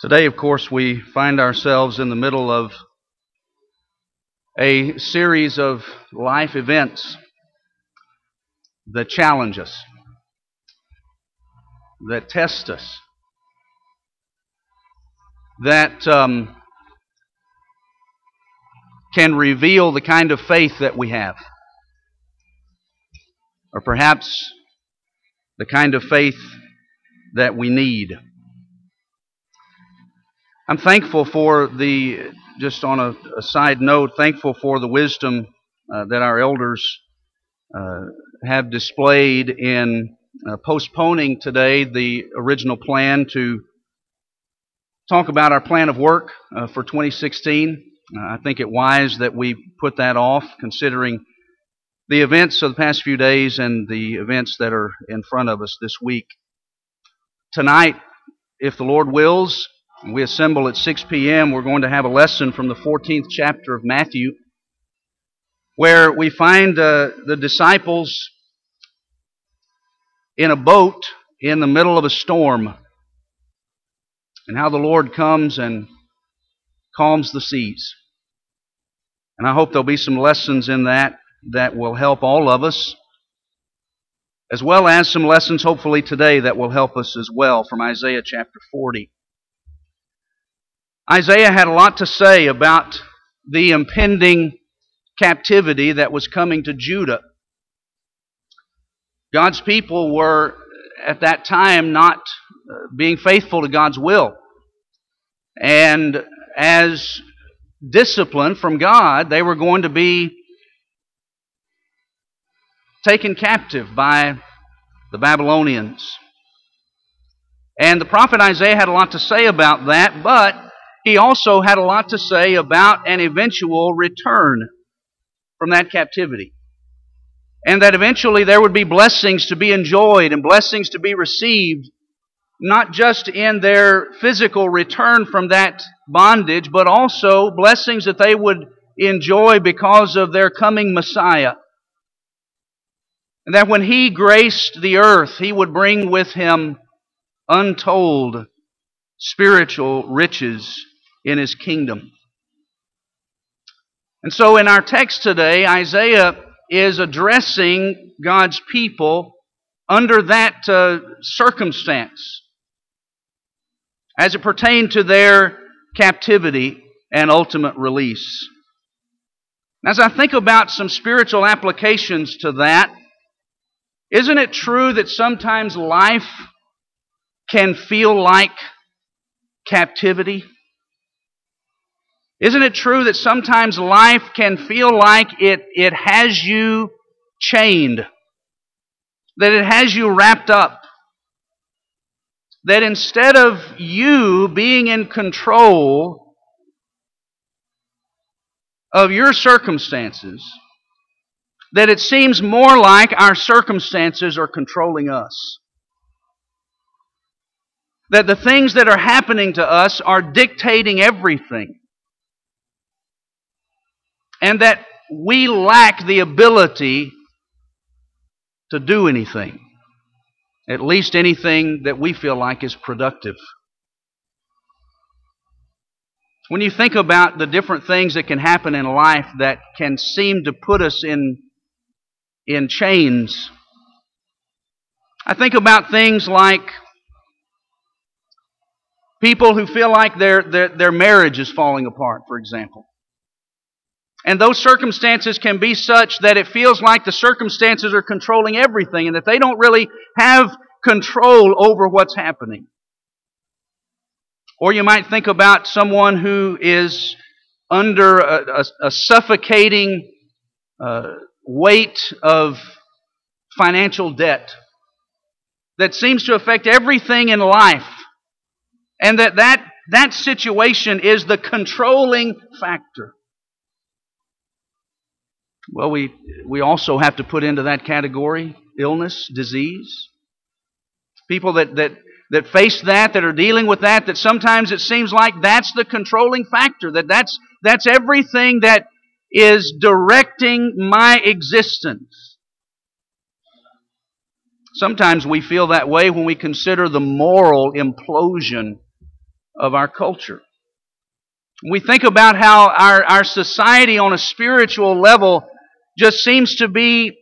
Today, of course, we find ourselves in the middle of a series of life events that challenge us, that test us, that um, can reveal the kind of faith that we have, or perhaps the kind of faith that we need. I'm thankful for the, just on a, a side note, thankful for the wisdom uh, that our elders uh, have displayed in uh, postponing today the original plan to talk about our plan of work uh, for 2016. Uh, I think it wise that we put that off, considering the events of the past few days and the events that are in front of us this week. Tonight, if the Lord wills, we assemble at 6 p.m. We're going to have a lesson from the 14th chapter of Matthew where we find uh, the disciples in a boat in the middle of a storm and how the Lord comes and calms the seas. And I hope there'll be some lessons in that that will help all of us, as well as some lessons hopefully today that will help us as well from Isaiah chapter 40. Isaiah had a lot to say about the impending captivity that was coming to Judah. God's people were at that time not uh, being faithful to God's will. And as discipline from God, they were going to be taken captive by the Babylonians. And the prophet Isaiah had a lot to say about that, but he also had a lot to say about an eventual return from that captivity. And that eventually there would be blessings to be enjoyed and blessings to be received, not just in their physical return from that bondage, but also blessings that they would enjoy because of their coming Messiah. And that when He graced the earth, He would bring with Him untold spiritual riches in his kingdom. And so in our text today, Isaiah is addressing God's people under that uh, circumstance as it pertained to their captivity and ultimate release. As I think about some spiritual applications to that, isn't it true that sometimes life can feel like captivity? Isn't it true that sometimes life can feel like it, it has you chained? That it has you wrapped up? That instead of you being in control of your circumstances, that it seems more like our circumstances are controlling us. That the things that are happening to us are dictating everything and that we lack the ability to do anything, at least anything that we feel like is productive. When you think about the different things that can happen in life that can seem to put us in, in chains, I think about things like people who feel like their, their, their marriage is falling apart, for example. And those circumstances can be such that it feels like the circumstances are controlling everything and that they don't really have control over what's happening. Or you might think about someone who is under a, a, a suffocating uh, weight of financial debt that seems to affect everything in life. And that that, that situation is the controlling factor. Well, we, we also have to put into that category illness, disease. People that, that, that face that, that are dealing with that, that sometimes it seems like that's the controlling factor, that that's, that's everything that is directing my existence. Sometimes we feel that way when we consider the moral implosion of our culture. We think about how our, our society on a spiritual level just seems to be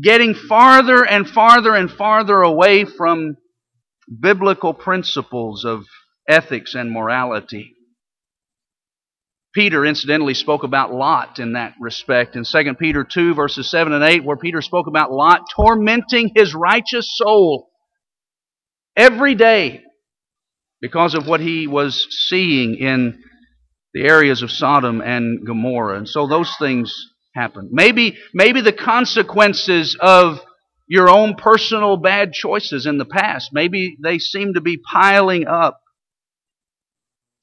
getting farther and farther and farther away from biblical principles of ethics and morality. Peter, incidentally, spoke about Lot in that respect in 2 Peter 2, verses 7 and 8, where Peter spoke about Lot tormenting his righteous soul every day because of what he was seeing in the areas of Sodom and Gomorrah. And so those things happen. Maybe, maybe the consequences of your own personal bad choices in the past, maybe they seem to be piling up.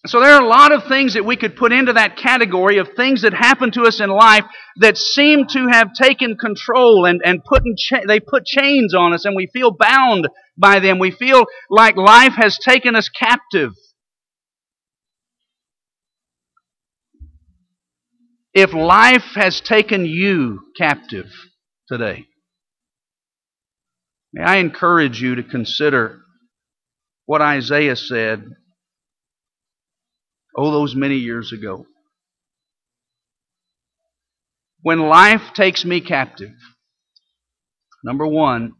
So there are a lot of things that we could put into that category of things that happen to us in life that seem to have taken control and, and put cha- they put chains on us and we feel bound by them. We feel like life has taken us captive. If life has taken you captive today, may I encourage you to consider what Isaiah said Oh, those many years ago. When life takes me captive, number one,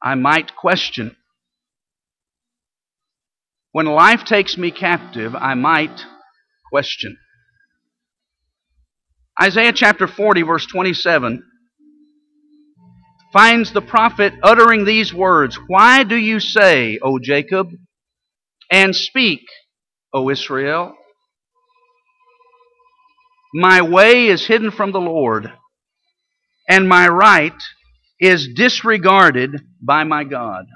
I might question. When life takes me captive, I might question. Isaiah chapter 40, verse 27, finds the prophet uttering these words Why do you say, O Jacob, and speak, O Israel. My way is hidden from the Lord, and my right is disregarded by my God.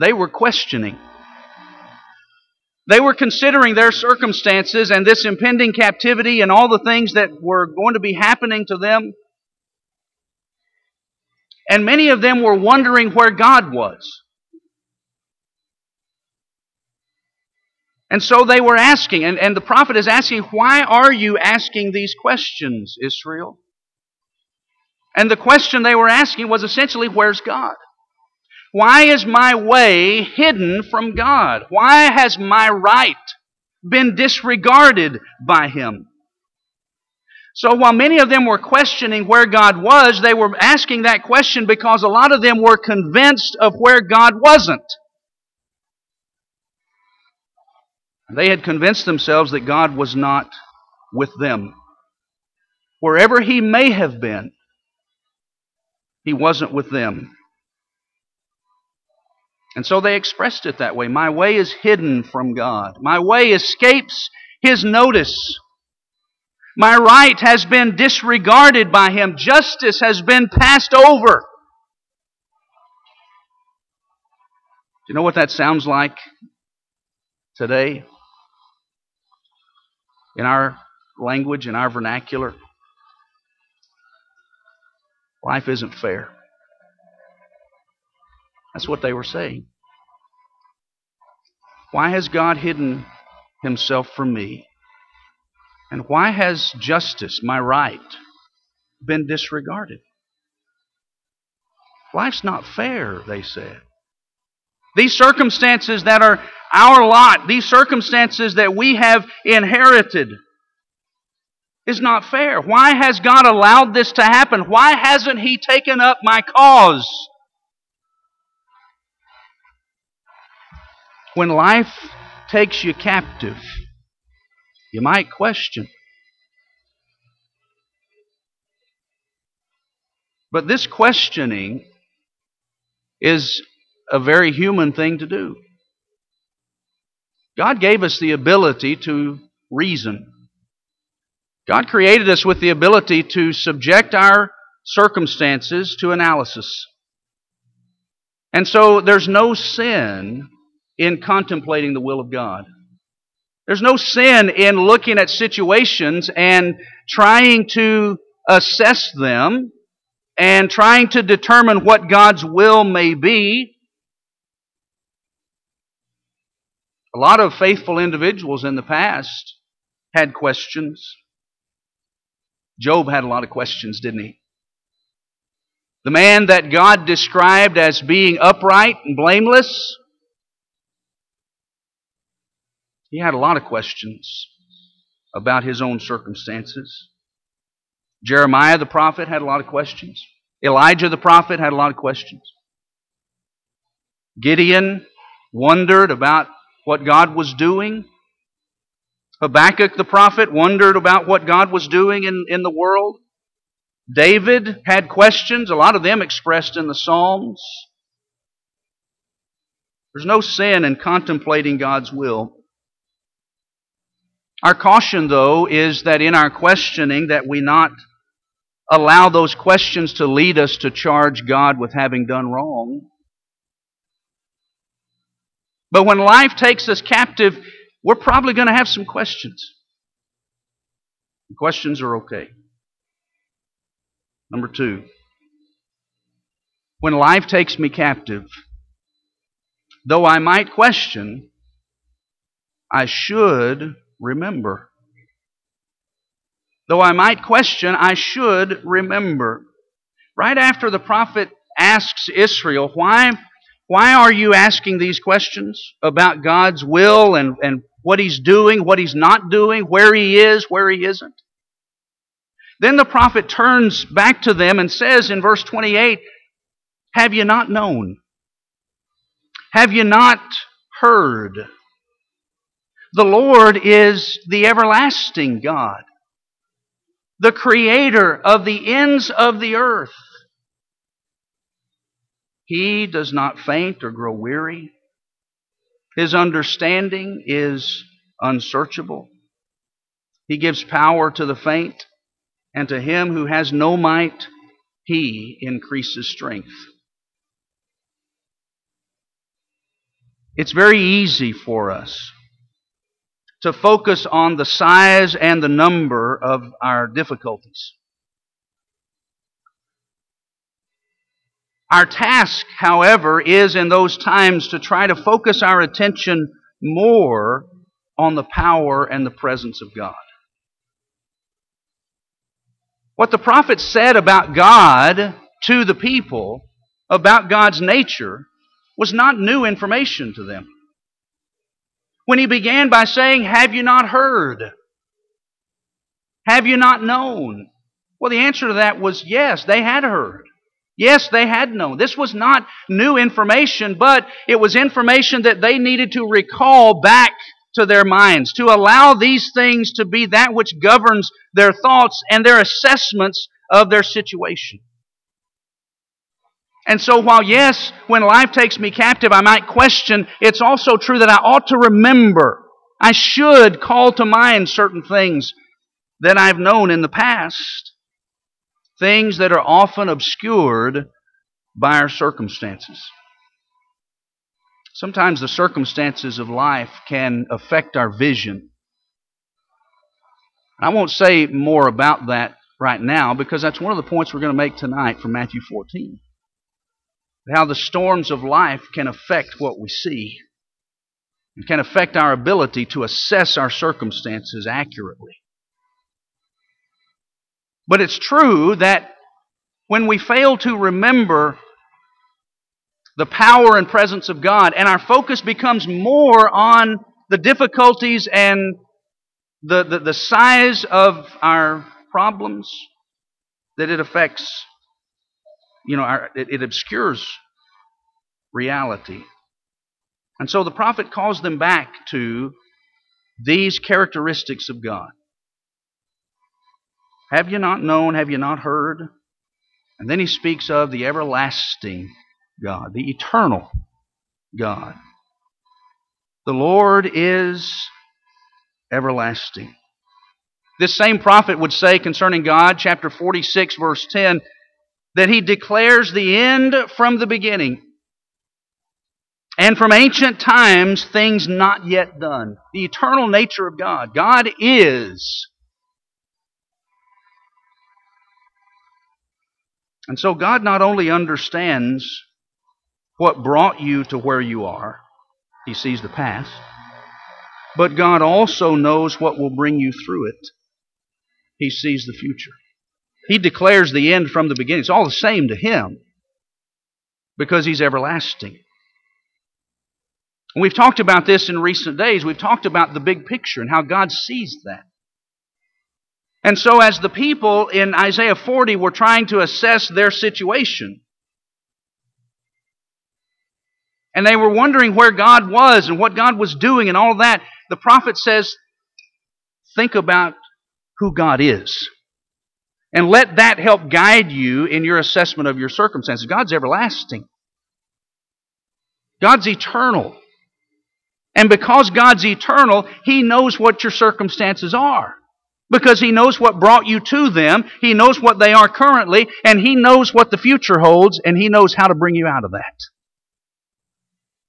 They were questioning. They were considering their circumstances and this impending captivity and all the things that were going to be happening to them. And many of them were wondering where God was. And so they were asking, and, and the prophet is asking, Why are you asking these questions, Israel? And the question they were asking was essentially, Where's God? Why is my way hidden from God? Why has my right been disregarded by Him? So while many of them were questioning where God was, they were asking that question because a lot of them were convinced of where God wasn't. They had convinced themselves that God was not with them. Wherever He may have been, He wasn't with them. And so they expressed it that way. My way is hidden from God. My way escapes His notice. My right has been disregarded by Him. Justice has been passed over. Do you know what that sounds like today? in our language, in our vernacular. Life isn't fair. That's what they were saying. Why has God hidden himself from me? And why has justice, my right, been disregarded? Life's not fair, they said. These circumstances that are our lot, these circumstances that we have inherited, is not fair. Why has God allowed this to happen? Why hasn't He taken up my cause? When life takes you captive, you might question. But this questioning is a very human thing to do. God gave us the ability to reason. God created us with the ability to subject our circumstances to analysis. And so there's no sin in contemplating the will of God. There's no sin in looking at situations and trying to assess them and trying to determine what God's will may be A lot of faithful individuals in the past had questions. Job had a lot of questions, didn't he? The man that God described as being upright and blameless, he had a lot of questions about his own circumstances. Jeremiah the prophet had a lot of questions. Elijah the prophet had a lot of questions. Gideon wondered about what God was doing. Habakkuk the prophet wondered about what God was doing in, in the world. David had questions, a lot of them expressed in the Psalms. There's no sin in contemplating God's will. Our caution, though, is that in our questioning that we not allow those questions to lead us to charge God with having done wrong. But when life takes us captive, we're probably going to have some questions. The questions are okay. Number two, when life takes me captive, though I might question, I should remember. Though I might question, I should remember. Right after the prophet asks Israel, why, why are you asking these questions about God's will and, and what He's doing, what He's not doing, where He is, where He isn't? Then the prophet turns back to them and says in verse 28 Have you not known? Have you not heard? The Lord is the everlasting God, the creator of the ends of the earth. He does not faint or grow weary. His understanding is unsearchable. He gives power to the faint, and to him who has no might, he increases strength. It's very easy for us to focus on the size and the number of our difficulties. Our task, however, is in those times to try to focus our attention more on the power and the presence of God. What the prophet said about God to the people, about God's nature, was not new information to them when he began by saying, Have you not heard? Have you not known? Well, the answer to that was yes, they had heard. Yes, they had known. This was not new information, but it was information that they needed to recall back to their minds, to allow these things to be that which governs their thoughts and their assessments of their situation. And so, while yes, when life takes me captive, I might question, it's also true that I ought to remember. I should call to mind certain things that I've known in the past, things that are often obscured by our circumstances. Sometimes the circumstances of life can affect our vision. I won't say more about that right now because that's one of the points we're going to make tonight from Matthew 14 how the storms of life can affect what we see and can affect our ability to assess our circumstances accurately. But it's true that when we fail to remember the power and presence of God, and our focus becomes more on the difficulties and the, the, the size of our problems, that it affects you know, our, it, it obscures reality. And so the prophet calls them back to these characteristics of God. Have you not known? Have you not heard? And then he speaks of the everlasting God, the eternal God. The Lord is everlasting. This same prophet would say concerning God, chapter 46, verse 10, that he declares the end from the beginning. And from ancient times, things not yet done. The eternal nature of God. God is. And so God not only understands what brought you to where you are, He sees the past, but God also knows what will bring you through it. He sees the future. He declares the end from the beginning. It's all the same to him because he's everlasting. And we've talked about this in recent days. We've talked about the big picture and how God sees that. And so, as the people in Isaiah 40 were trying to assess their situation, and they were wondering where God was and what God was doing and all that, the prophet says, Think about who God is. And let that help guide you in your assessment of your circumstances. God's everlasting, God's eternal. And because God's eternal, He knows what your circumstances are. Because He knows what brought you to them, He knows what they are currently, and He knows what the future holds, and He knows how to bring you out of that.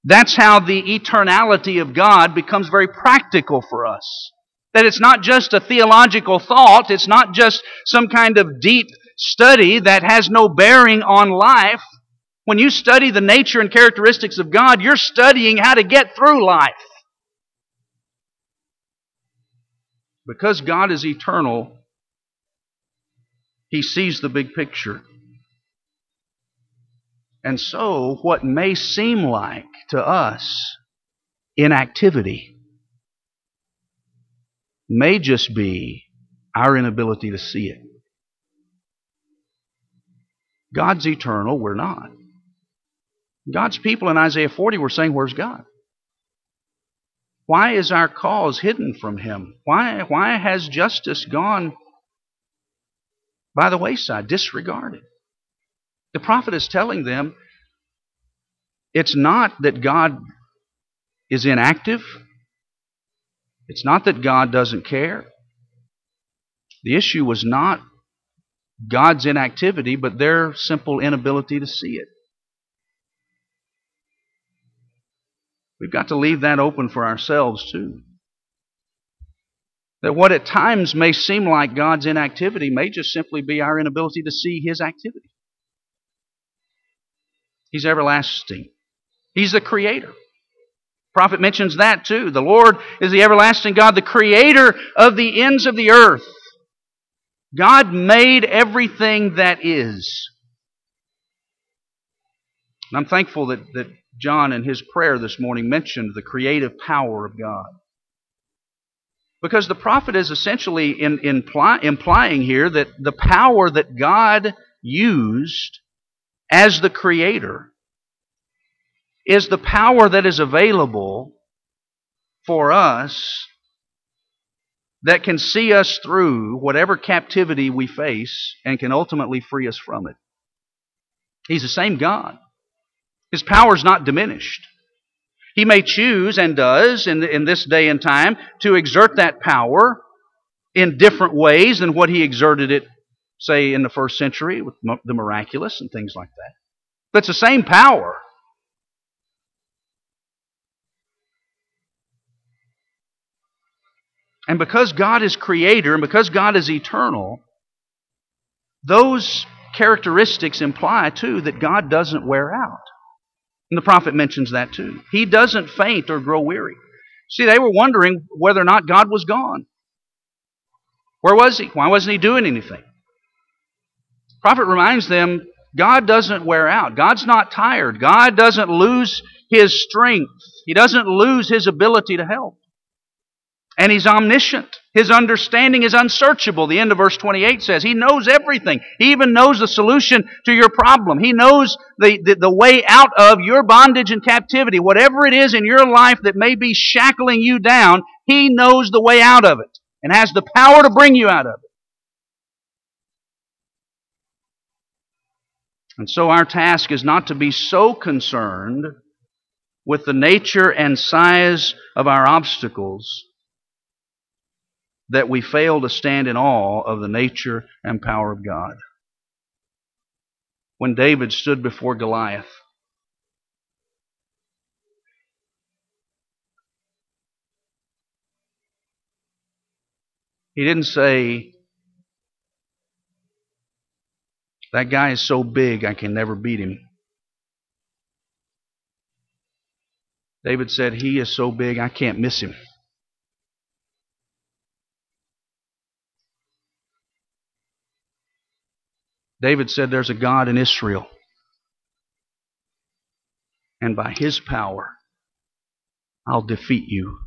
That's how the eternality of God becomes very practical for us. That it's not just a theological thought, it's not just some kind of deep study that has no bearing on life. When you study the nature and characteristics of God, you're studying how to get through life. Because God is eternal, He sees the big picture. And so, what may seem like to us inactivity may just be our inability to see it. God's eternal, we're not. God's people in Isaiah 40 were saying, Where's God? Why is our cause hidden from Him? Why, why has justice gone by the wayside, disregarded? The prophet is telling them it's not that God is inactive, it's not that God doesn't care. The issue was not God's inactivity, but their simple inability to see it. We've got to leave that open for ourselves, too. That what at times may seem like God's inactivity may just simply be our inability to see His activity. He's everlasting. He's the creator. Prophet mentions that too. The Lord is the everlasting God, the creator of the ends of the earth. God made everything that is. And I'm thankful that, that John in his prayer this morning mentioned the creative power of God. Because the prophet is essentially in, imply, implying here that the power that God used as the creator is the power that is available for us that can see us through whatever captivity we face and can ultimately free us from it. He's the same God. His power is not diminished. He may choose and does in, in this day and time to exert that power in different ways than what he exerted it, say, in the first century with the miraculous and things like that. But it's the same power. And because God is creator and because God is eternal, those characteristics imply, too, that God doesn't wear out. And the prophet mentions that, too. He doesn't faint or grow weary. See, they were wondering whether or not God was gone. Where was he? Why wasn't he doing anything? The prophet reminds them God doesn't wear out. God's not tired. God doesn't lose his strength. He doesn't lose his ability to help. And he's omniscient. His understanding is unsearchable. The end of verse 28 says he knows everything. He even knows the solution to your problem. He knows the, the, the, way out of your bondage and captivity. Whatever it is in your life that may be shackling you down, he knows the way out of it and has the power to bring you out of it. And so our task is not to be so concerned with the nature and size of our obstacles that we fail to stand in awe of the nature and power of God. When David stood before Goliath, he didn't say, That guy is so big I can never beat him. David said, He is so big I can't miss him. David said, There's a God in Israel. And by his power, I'll defeat you.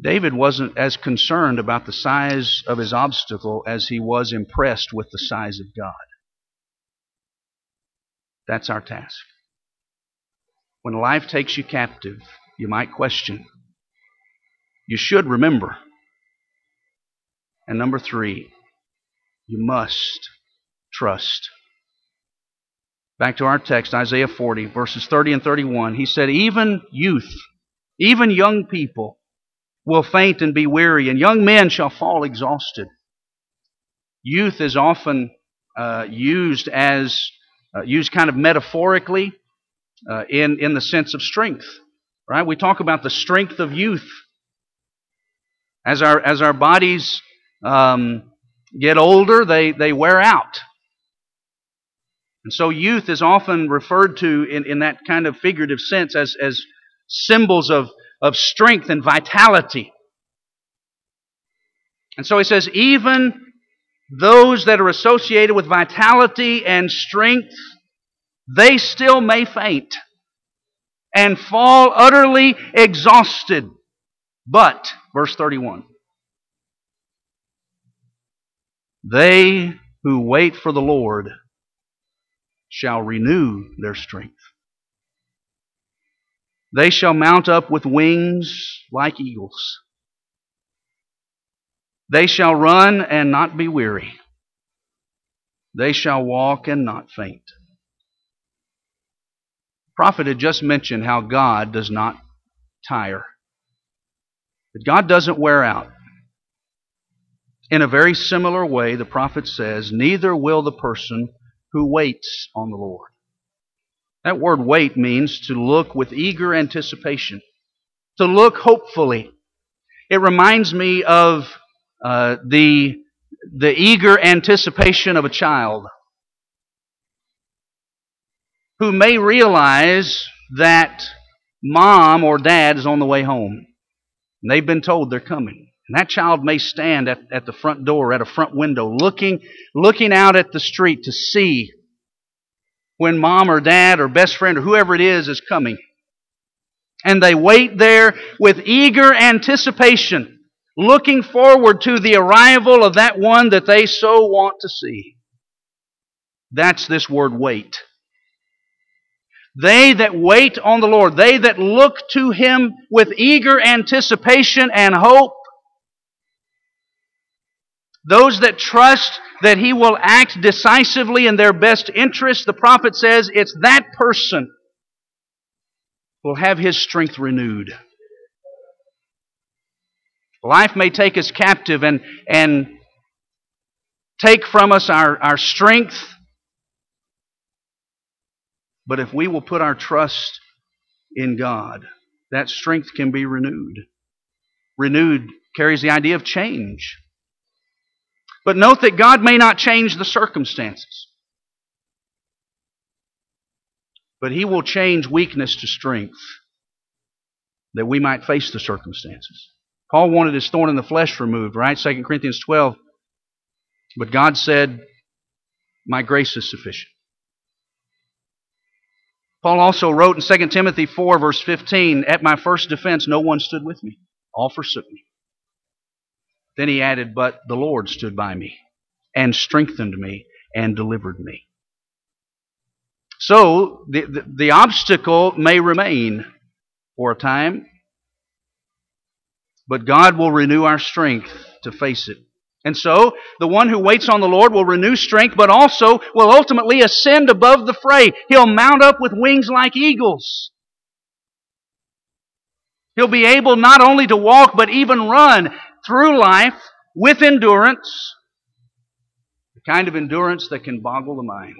David wasn't as concerned about the size of his obstacle as he was impressed with the size of God. That's our task. When life takes you captive, you might question. You should remember. And number three, you must trust. Back to our text, Isaiah 40, verses 30 and 31. He said, Even youth, even young people will faint and be weary, and young men shall fall exhausted. Youth is often uh, used as uh, used kind of metaphorically uh, in in the sense of strength. Right? We talk about the strength of youth as our as our bodies um, get older, they they wear out. And so youth is often referred to in, in that kind of figurative sense as, as symbols of, of strength and vitality. And so he says, even those that are associated with vitality and strength, they still may faint and fall utterly exhausted. But, verse 31, they who wait for the Lord shall renew their strength. They shall mount up with wings like eagles. They shall run and not be weary. They shall walk and not faint. The prophet had just mentioned how God does not tire. That God doesn't wear out. In a very similar way, the prophet says, Neither will the person who waits on the Lord. That word wait means to look with eager anticipation, to look hopefully. It reminds me of uh, the, the eager anticipation of a child who may realize that mom or dad is on the way home. And they've been told they're coming. And that child may stand at, at the front door, at a front window, looking, looking out at the street to see when mom or dad or best friend or whoever it is is coming. And they wait there with eager anticipation, looking forward to the arrival of that one that they so want to see. That's this word wait. They that wait on the Lord, they that look to Him with eager anticipation and hope, those that trust that he will act decisively in their best interest, the prophet says it's that person will have his strength renewed. Life may take us captive and, and take from us our, our strength. But if we will put our trust in God, that strength can be renewed. Renewed carries the idea of change. But note that God may not change the circumstances. But He will change weakness to strength that we might face the circumstances. Paul wanted his thorn in the flesh removed, right? 2 Corinthians 12. But God said, My grace is sufficient. Paul also wrote in 2 Timothy 4, verse 15, At my first defense, no one stood with me. All forsook me. Then he added, But the Lord stood by me and strengthened me and delivered me. So the, the, the, obstacle may remain for a time, but God will renew our strength to face it. And so, the one who waits on the Lord will renew strength, but also will ultimately ascend above the fray. He'll mount up with wings like eagles. He'll be able not only to walk, but even run through life with endurance, the kind of endurance that can boggle the mind.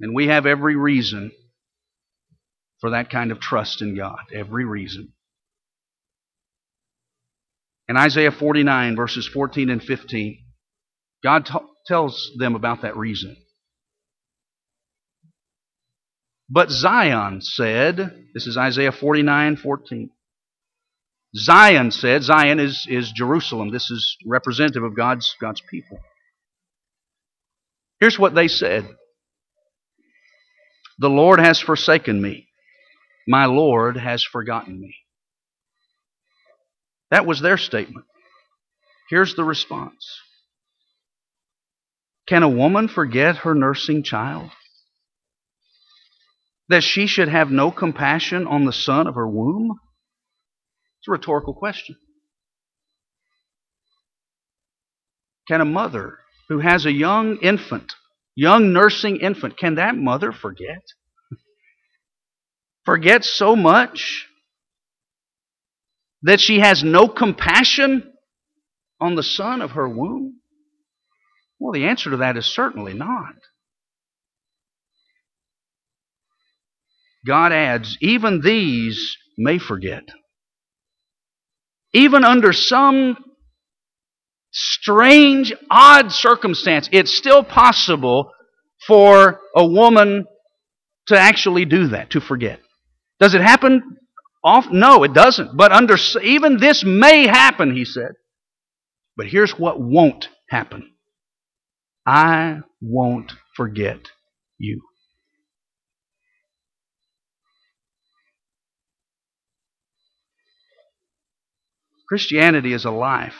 And we have every reason for that kind of trust in God. Every reason. In Isaiah 49, verses 14 and 15, God t- tells them about that reason. But Zion said, this is Isaiah 49, 14. Zion said, Zion is, is Jerusalem. This is representative of God's, God's people. Here's what they said The Lord has forsaken me, my Lord has forgotten me. That was their statement. Here's the response Can a woman forget her nursing child? That she should have no compassion on the son of her womb? It's a rhetorical question. Can a mother who has a young infant, young nursing infant, can that mother forget? Forget so much that she has no compassion on the son of her womb? Well, the answer to that is certainly not. God adds, even these may forget. Even under some strange, odd circumstance, it's still possible for a woman to actually do that, to forget. Does it happen off? No, it doesn't. But under even this may happen, he said. But here's what won't happen. I won't forget you. Christianity is a life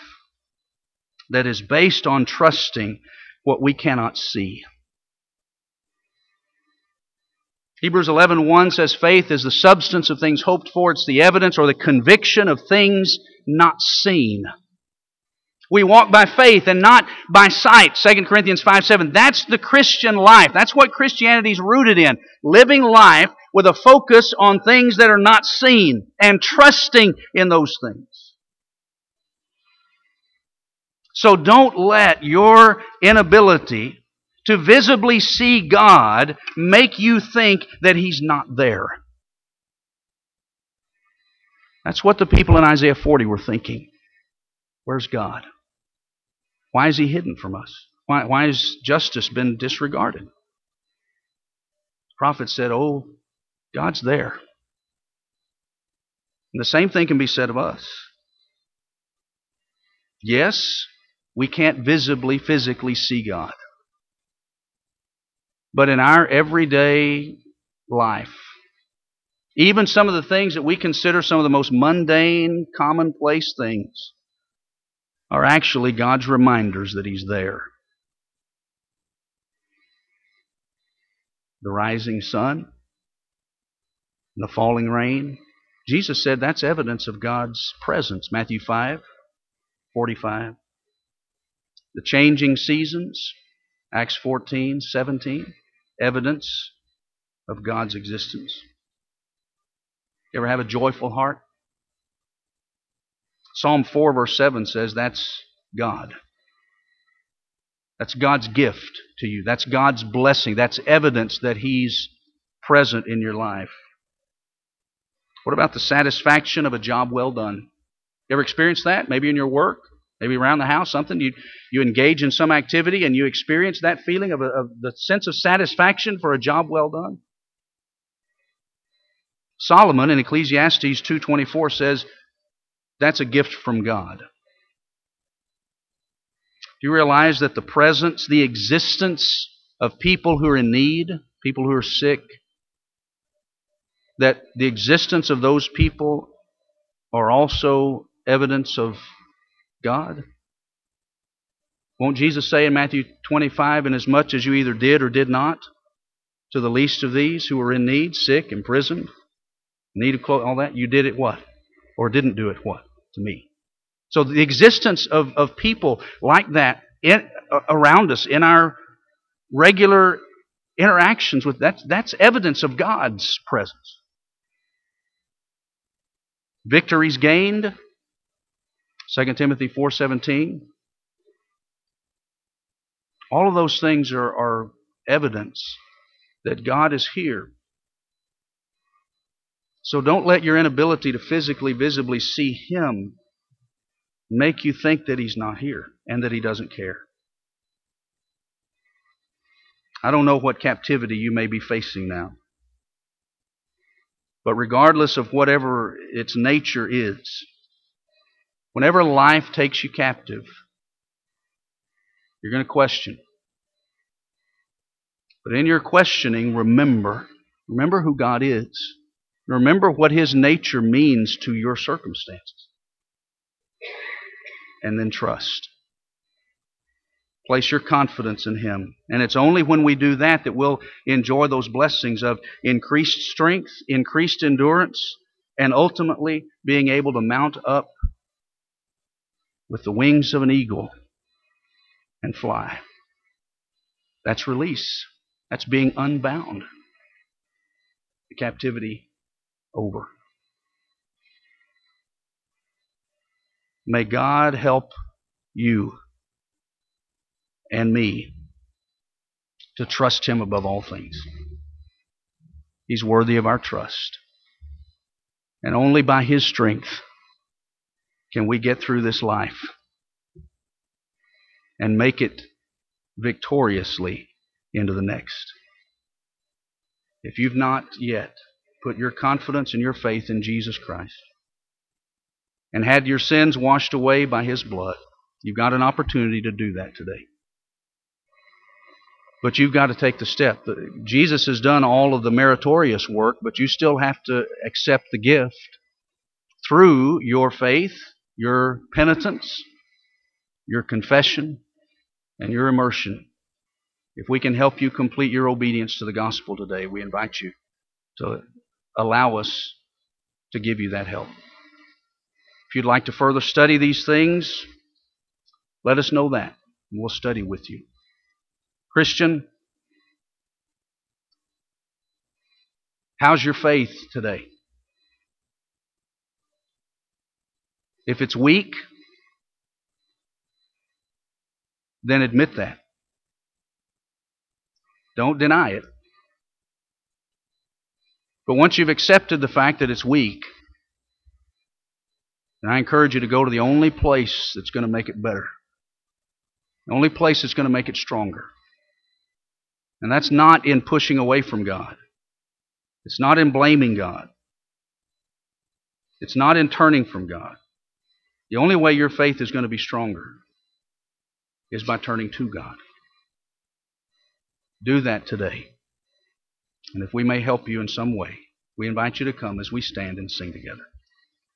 that is based on trusting what we cannot see. Hebrews 11:1 says faith is the substance of things hoped for, it's the evidence or the conviction of things not seen. We walk by faith and not by sight. 2 Corinthians 5 7. That's the Christian life. That's what Christianity is rooted in. Living life with a focus on things that are not seen and trusting in those things. So don't let your inability to visibly see God make you think that He's not there. That's what the people in Isaiah 40 were thinking. Where's God? Why is He hidden from us? Why, why has justice been disregarded? The prophet said, Oh, God's there. And the same thing can be said of us. Yes, we can't visibly, physically see God. But in our everyday life, even some of the things that we consider some of the most mundane, commonplace things, are actually God's reminders that He's there. The rising sun, the falling rain. Jesus said that's evidence of God's presence. Matthew 5, 45. The changing seasons, Acts 14, 17 evidence of God's existence? Ever have a joyful heart? Psalm 4, verse 7 says that's God. That's God's gift to you. That's God's blessing. That's evidence that He's present in your life. What about the satisfaction of a job well done? You ever experienced that? Maybe in your work? Maybe around the house, something you you engage in some activity and you experience that feeling of, a, of the sense of satisfaction for a job well done. Solomon in Ecclesiastes 2:24 says that's a gift from God. Do you realize that the presence, the existence of people who are in need, people who are sick, that the existence of those people are also evidence of God? Won't Jesus say in Matthew 25, Inasmuch as you either did or did not, to the least of these who were in need, sick, imprisoned, need of clothes, all that, you did it what? Or didn't do it what? To me. So the existence of, of people like that in, around us in our regular interactions with that, that's evidence of God's presence. Victories gained, 2 Timothy 4.17. All of those things are, are evidence that God is here. So don't let your inability to physically, visibly see Him make you think that He's not here and that He doesn't care. I don't know what captivity you may be facing now. But regardless of whatever its nature is, Whenever life takes you captive, you're going to question. But in your questioning, remember, remember who God is. Remember what His nature means to your circumstances. And then trust. Place your confidence in Him. And it's only when we do that that we'll enjoy those blessings of increased strength, increased endurance, and ultimately being able to mount up with the wings of an eagle and fly. That's release. That's being unbound. The captivity over. May God help you and me to trust Him above all things. He's worthy of our trust. And only by His strength can we get through this life and make it victoriously into the next. If you've not yet put your confidence and your faith in Jesus Christ and had your sins washed away by His blood, you've got an opportunity to do that today. But you've got to take the step. Jesus has done all of the meritorious work, but you still have to accept the gift through your faith, your penitence, your confession, and your immersion. If we can help you complete your obedience to the gospel today, we invite you to allow us to give you that help. If you'd like to further study these things, let us know that, and we'll study with you. Christian, how's your faith today? If it's weak, then admit that. Don't deny it. But once you've accepted the fact that it's weak, then I encourage you to go to the only place that's going to make it better. The only place that's going to make it stronger. And that's not in pushing away from God. It's not in blaming God. It's not in turning from God. The only way your faith is going to be stronger is by turning to God. Do that today. And if we may help you in some way, we invite you to come as we stand and sing together.